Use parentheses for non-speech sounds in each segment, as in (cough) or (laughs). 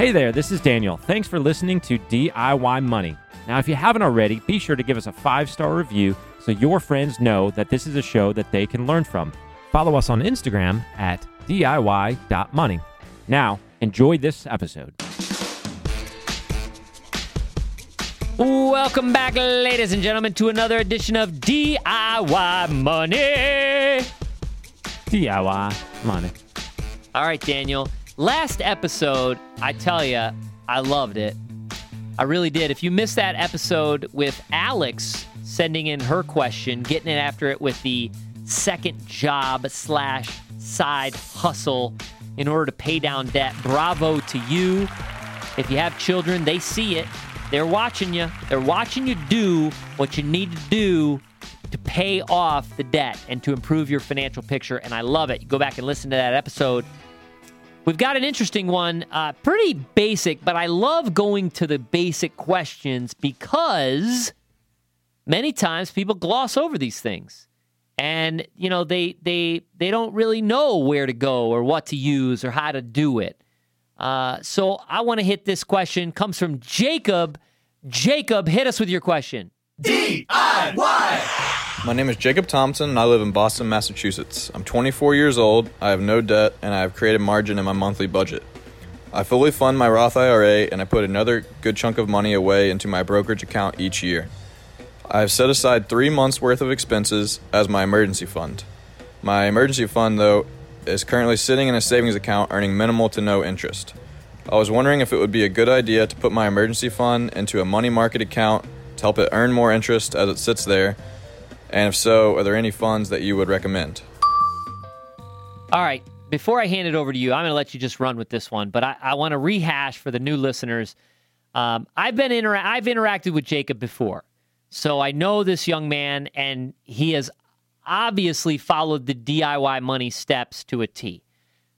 Hey there, this is Daniel. Thanks for listening to DIY Money. Now, if you haven't already, be sure to give us a five star review so your friends know that this is a show that they can learn from. Follow us on Instagram at DIY.money. Now, enjoy this episode. Welcome back, ladies and gentlemen, to another edition of DIY Money. DIY Money. All right, Daniel. Last episode, I tell you, I loved it. I really did. If you missed that episode with Alex sending in her question, getting it after it with the second job slash side hustle in order to pay down debt, bravo to you. If you have children, they see it. They're watching you. They're watching you do what you need to do to pay off the debt and to improve your financial picture. And I love it. You go back and listen to that episode. We've got an interesting one, uh, pretty basic, but I love going to the basic questions because many times people gloss over these things. And you know they they they don't really know where to go or what to use or how to do it. Uh, so i want to hit this question. Comes from jacob. Jacob hit us with your question My name is Jacob Thompson, and I live in Boston, Massachusetts. I'm 24 years old, I have no debt, and I have created margin in my monthly budget. I fully fund my Roth IRA, and I put another good chunk of money away into my brokerage account each year. I have set aside three months' worth of expenses as my emergency fund. My emergency fund, though, is currently sitting in a savings account earning minimal to no interest. I was wondering if it would be a good idea to put my emergency fund into a money market account to help it earn more interest as it sits there, and if so, are there any funds that you would recommend? All right. Before I hand it over to you, I'm going to let you just run with this one, but I, I want to rehash for the new listeners. Um, I've been inter- I've interacted with Jacob before, so I know this young man, and he has obviously followed the DIY money steps to a T.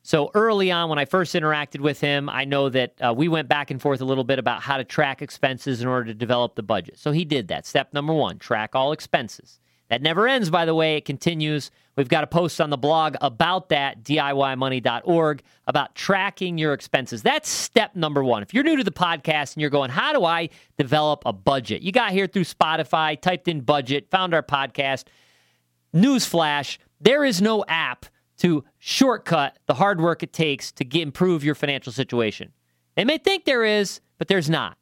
So early on, when I first interacted with him, I know that uh, we went back and forth a little bit about how to track expenses in order to develop the budget. So he did that. Step number one: track all expenses. That never ends, by the way. It continues. We've got a post on the blog about that, DIYmoney.org, about tracking your expenses. That's step number one. If you're new to the podcast and you're going, how do I develop a budget? You got here through Spotify, typed in budget, found our podcast. Newsflash there is no app to shortcut the hard work it takes to get, improve your financial situation. They may think there is, but there's not.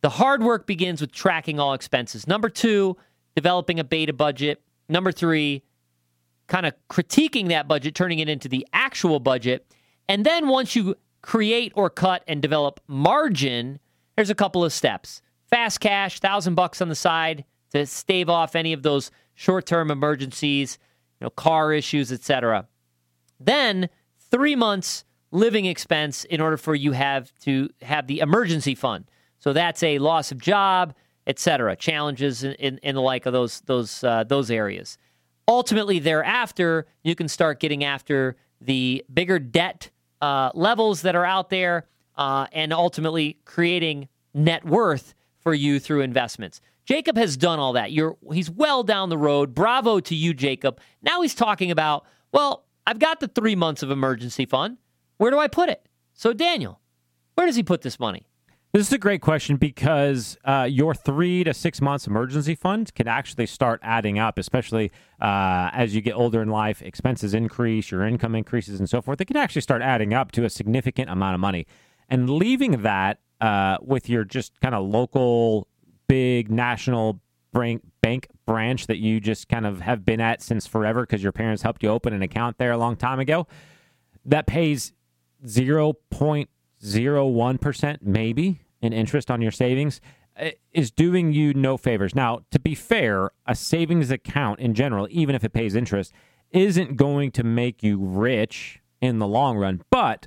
The hard work begins with tracking all expenses. Number two, developing a beta budget. Number three, kind of critiquing that budget, turning it into the actual budget. And then once you create or cut and develop margin, there's a couple of steps. Fast cash, thousand bucks on the side to stave off any of those short-term emergencies, you know, car issues, etc. Then three months living expense in order for you have to have the emergency fund. So that's a loss of job, etc. Challenges in, in, in the like of those those uh, those areas. Ultimately, thereafter, you can start getting after the bigger debt uh, levels that are out there, uh, and ultimately creating net worth for you through investments. Jacob has done all that. You're he's well down the road. Bravo to you, Jacob. Now he's talking about, well, I've got the three months of emergency fund. Where do I put it? So Daniel, where does he put this money? This is a great question because uh, your three to six months emergency fund can actually start adding up, especially uh, as you get older in life, expenses increase, your income increases, and so forth. It can actually start adding up to a significant amount of money. And leaving that uh, with your just kind of local, big national bank, bank branch that you just kind of have been at since forever because your parents helped you open an account there a long time ago, that pays 0.01% maybe in interest on your savings uh, is doing you no favors. Now, to be fair, a savings account in general, even if it pays interest, isn't going to make you rich in the long run, but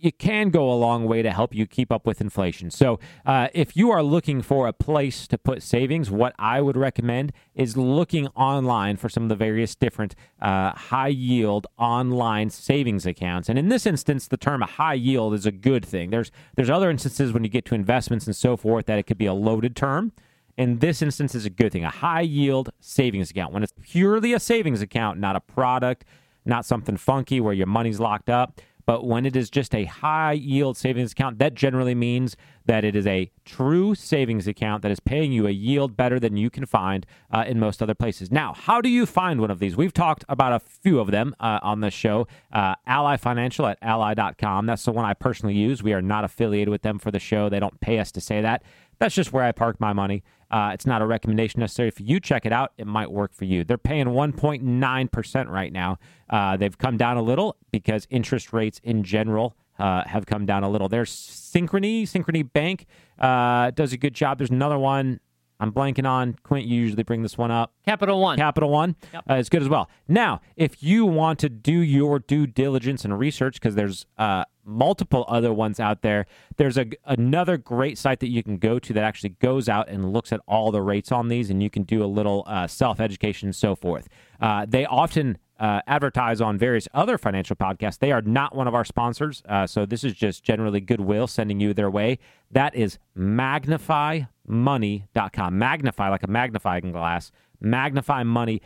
it can go a long way to help you keep up with inflation. So, uh, if you are looking for a place to put savings, what I would recommend is looking online for some of the various different uh, high yield online savings accounts. And in this instance, the term high yield is a good thing. There's there's other instances when you get to investments and so forth that it could be a loaded term. In this instance, is a good thing. A high yield savings account when it's purely a savings account, not a product, not something funky where your money's locked up But when it is just a high yield savings account, that generally means that it is a true savings account that is paying you a yield better than you can find uh, in most other places. Now, how do you find one of these? We've talked about a few of them uh, on this show. Uh, Ally Financial at ally.com. That's the one I personally use. We are not affiliated with them for the show, they don't pay us to say that. That's just where I park my money. Uh, it's not a recommendation necessary for you. Check it out. It might work for you. They're paying 1.9% right now. Uh, they've come down a little because interest rates in general uh, have come down a little. There's Synchrony. Synchrony Bank uh, does a good job. There's another one I'm blanking on. Quint, you usually bring this one up. Capital One. Capital One Yep. uh, is good as well. Now, if you want to do your due diligence and research, because there's uh, multiple other ones out there, there's a, another great site that you can go to that actually goes out and looks at all the rates on these, and you can do a little uh, self education and so forth. Uh, they often uh, advertise on various other financial podcasts. They are not one of our sponsors, uh, so this is just generally goodwill sending you their way. That is magnifymoney.com. Magnify like a magnifying glass. Magnifymoney.com.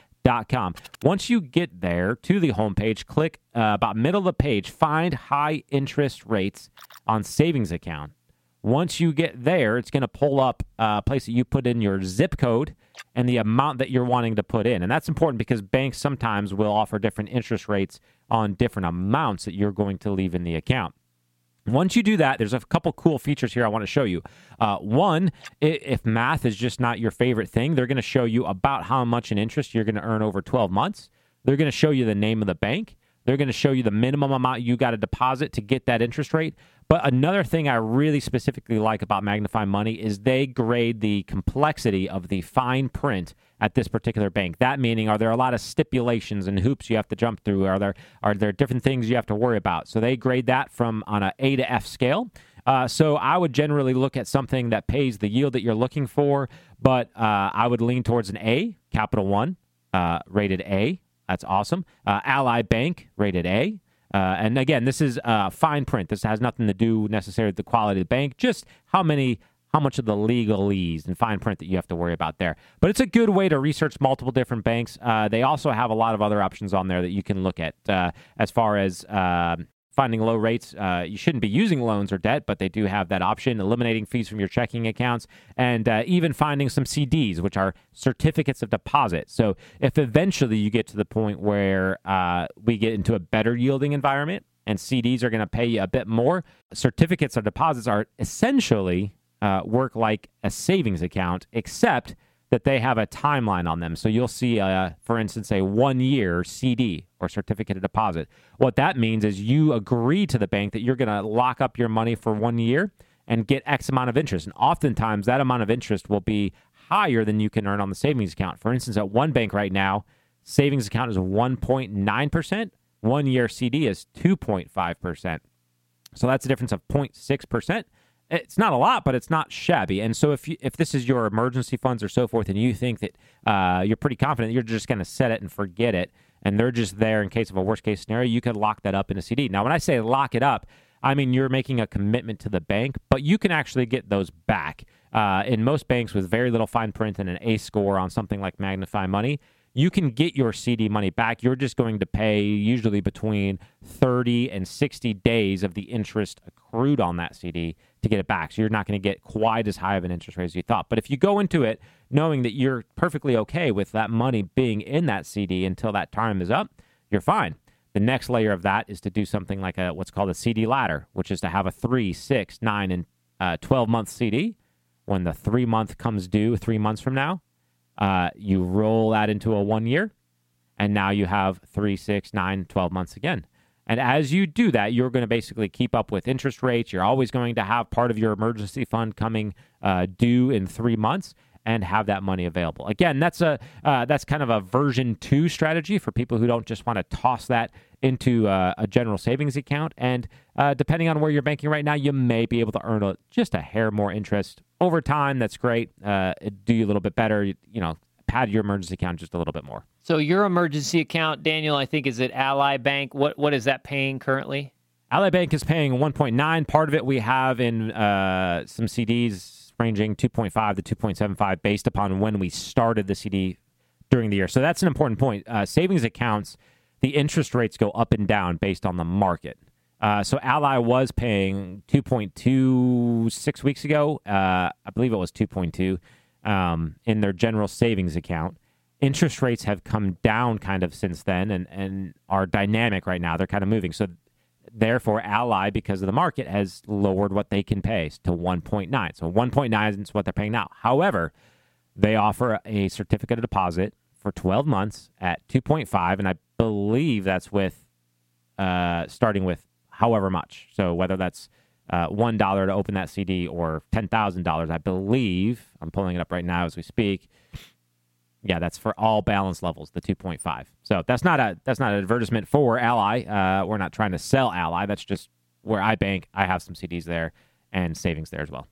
Once you get there to the homepage, click uh, about middle of the page, find high interest rates on savings account. Once you get there, it's going to pull up a place that you put in your zip code and the amount that you're wanting to put in. And that's important because banks sometimes will offer different interest rates on different amounts that you're going to leave in the account. Once you do that, there's a couple cool features here I want to show you. Uh, one, if math is just not your favorite thing, they're going to show you about how much in interest you're going to earn over 12 months. They're going to show you the name of the bank. They're going to show you the minimum amount you got to deposit to get that interest rate. But another thing I really specifically like about Magnify Money is they grade the complexity of the fine print at this particular bank. That meaning, are there a lot of stipulations and hoops you have to jump through? Are there are there different things you have to worry about? So they grade that from on a A to F scale. Uh, so I would generally look at something that pays the yield that you're looking for, but uh, I would lean towards an A, Capital One, uh, rated A. That's awesome. Uh, Ally Bank, rated A. Uh, and again, this is uh, fine print. This has nothing to do necessarily with the quality of the bank, just how many, how much of the legalese and fine print that you have to worry about there. But it's a good way to research multiple different banks. Uh, they also have a lot of other options on there that you can look at uh, as far as. um finding low rates. Uh, you shouldn't be using loans or debt, but they do have that option, eliminating fees from your checking accounts, and uh, even finding some CDs, which are certificates of deposit. So if eventually you get to the point where uh, we get into a better yielding environment and CDs are going to pay you a bit more, certificates of deposits are essentially uh, work like a savings account, except that they have a timeline on them. So you'll see, uh, for instance, a one year CD or certificate of deposit. What that means is you agree to the bank that you're going to lock up your money for one year and get X amount of interest. And oftentimes that amount of interest will be higher than you can earn on the savings account. For instance, at one bank right now, savings account is 1.9%, one year CD is 2.5%. So that's a difference of 0.6%. It's not a lot, but it's not shabby. And so if you, if this is your emergency funds or so forth, and you think that uh, you're pretty confident you're just going to set it and forget it, and they're just there in case of a worst case scenario, you could lock that up in a CD. Now, when I say lock it up, I mean you're making a commitment to the bank, but you can actually get those back. Uh, in most banks with very little fine print and an A score on something like Magnify Money, you can get your CD money back. You're just going to pay usually between 30 and 60 days of the interest accrued on that CD to get it back. So you're not going to get quite as high of an interest rate as you thought. But if you go into it knowing that you're perfectly okay with that money being in that CD until that time is up, you're fine. The next layer of that is to do something like a what's called a CD ladder, which is to have a three, six, nine, and uh, 12 month CD. When the three month comes due three months from now, uh, you roll that into a one year, and now you have three, six, nine, 12 months again. And as you do that, you're going to basically keep up with interest rates. You're always going to have part of your emergency fund coming uh, due in three months and have that money available. Again, that's a uh, that's kind of a version two strategy for people who don't just want to toss that into uh, a general savings account. And uh, depending on where you're banking right now, you may be able to earn a, just a hair more interest over time. That's great. Uh, do you a little bit better. You, you know, pad your emergency account just a little bit more. So your emergency account, Daniel, I think is at Ally Bank. What what is that paying currently? Ally Bank is paying 1.9. Part of it we have in uh, some CDs ranging 2.5 to 2.75 based upon when we started the CD during the year. So that's an important point. Uh, savings accounts, the interest rates go up and down based on the market. Uh, so Ally was paying 2.2 weeks ago. Uh, I believe it was 2.2 um, in their general savings account. Interest rates have come down kind of since then and, and are dynamic right now. They're kind of moving. So therefore, Ally, because of the market, has lowered what they can pay to 1.9. So 1.9 is what they're paying now. However, they offer a certificate of deposit for 12 months at 2.5, and I believe that's with uh, starting with however much. So whether that's uh, one dollar to open that CD or ten thousand dollars, I believe. I'm pulling it up right now as we speak. Yeah, that's for all balance levels, the 2.5. So that's not a that's not an advertisement for Ally. Uh, we're not trying to sell Ally. That's just where I bank. I have some CDs there and savings there as well.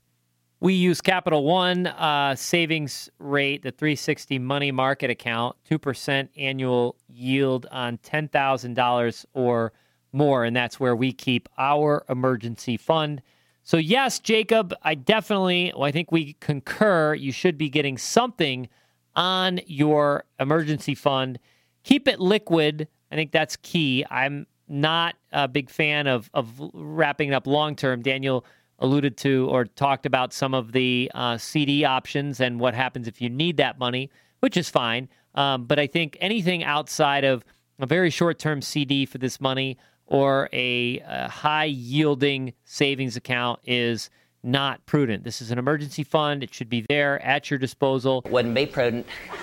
We use Capital One uh, savings rate, the 360 money market account, 2% annual yield on $10,000 or more. And that's where we keep our emergency fund. So, yes, Jacob, I definitely, well, I think we concur. You should be getting something on your emergency fund. Keep it liquid. I think that's key. I'm not a big fan of, of wrapping it up long term. Daniel alluded to or talked about some of the uh, CD options and what happens if you need that money, which is fine. Um, but I think anything outside of a very short term CD for this money or a, a high yielding savings account is not prudent. This is an emergency fund. It should be there at your disposal. Wouldn't be prudent. (laughs)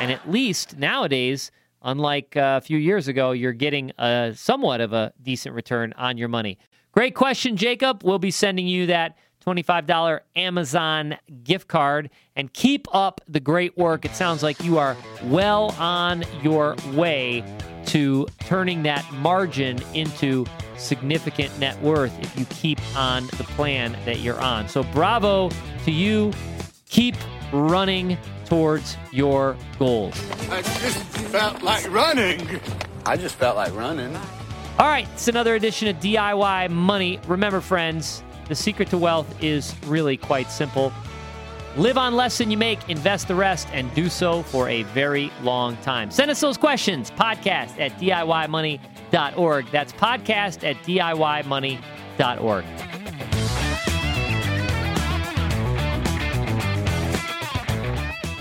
and at least nowadays, unlike uh, a few years ago, you're getting a somewhat of a decent return on your money. Great question, Jacob. We'll be sending you that $25 Amazon gift card and keep up the great work. It sounds like you are well on your way to turning that margin into significant net worth if you keep on the plan that you're on. So, bravo to you. Keep running towards your goals. I just felt like running. I just felt like running. All right, it's another edition of DIY Money. Remember, friends, the secret to wealth is really quite simple. Live on less than you make, invest the rest, and do so for a very long time. Send us those questions, podcast at DIYmoney.org. That's podcast at DIYmoney.org.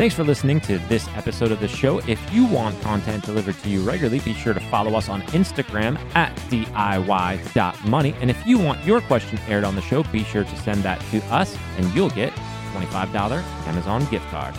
Thanks for listening to this episode of the show. If you want content delivered to you regularly, be sure to follow us on Instagram at DIY.money. And if you want your question aired on the show, be sure to send that to us and you'll get $25 Amazon gift card.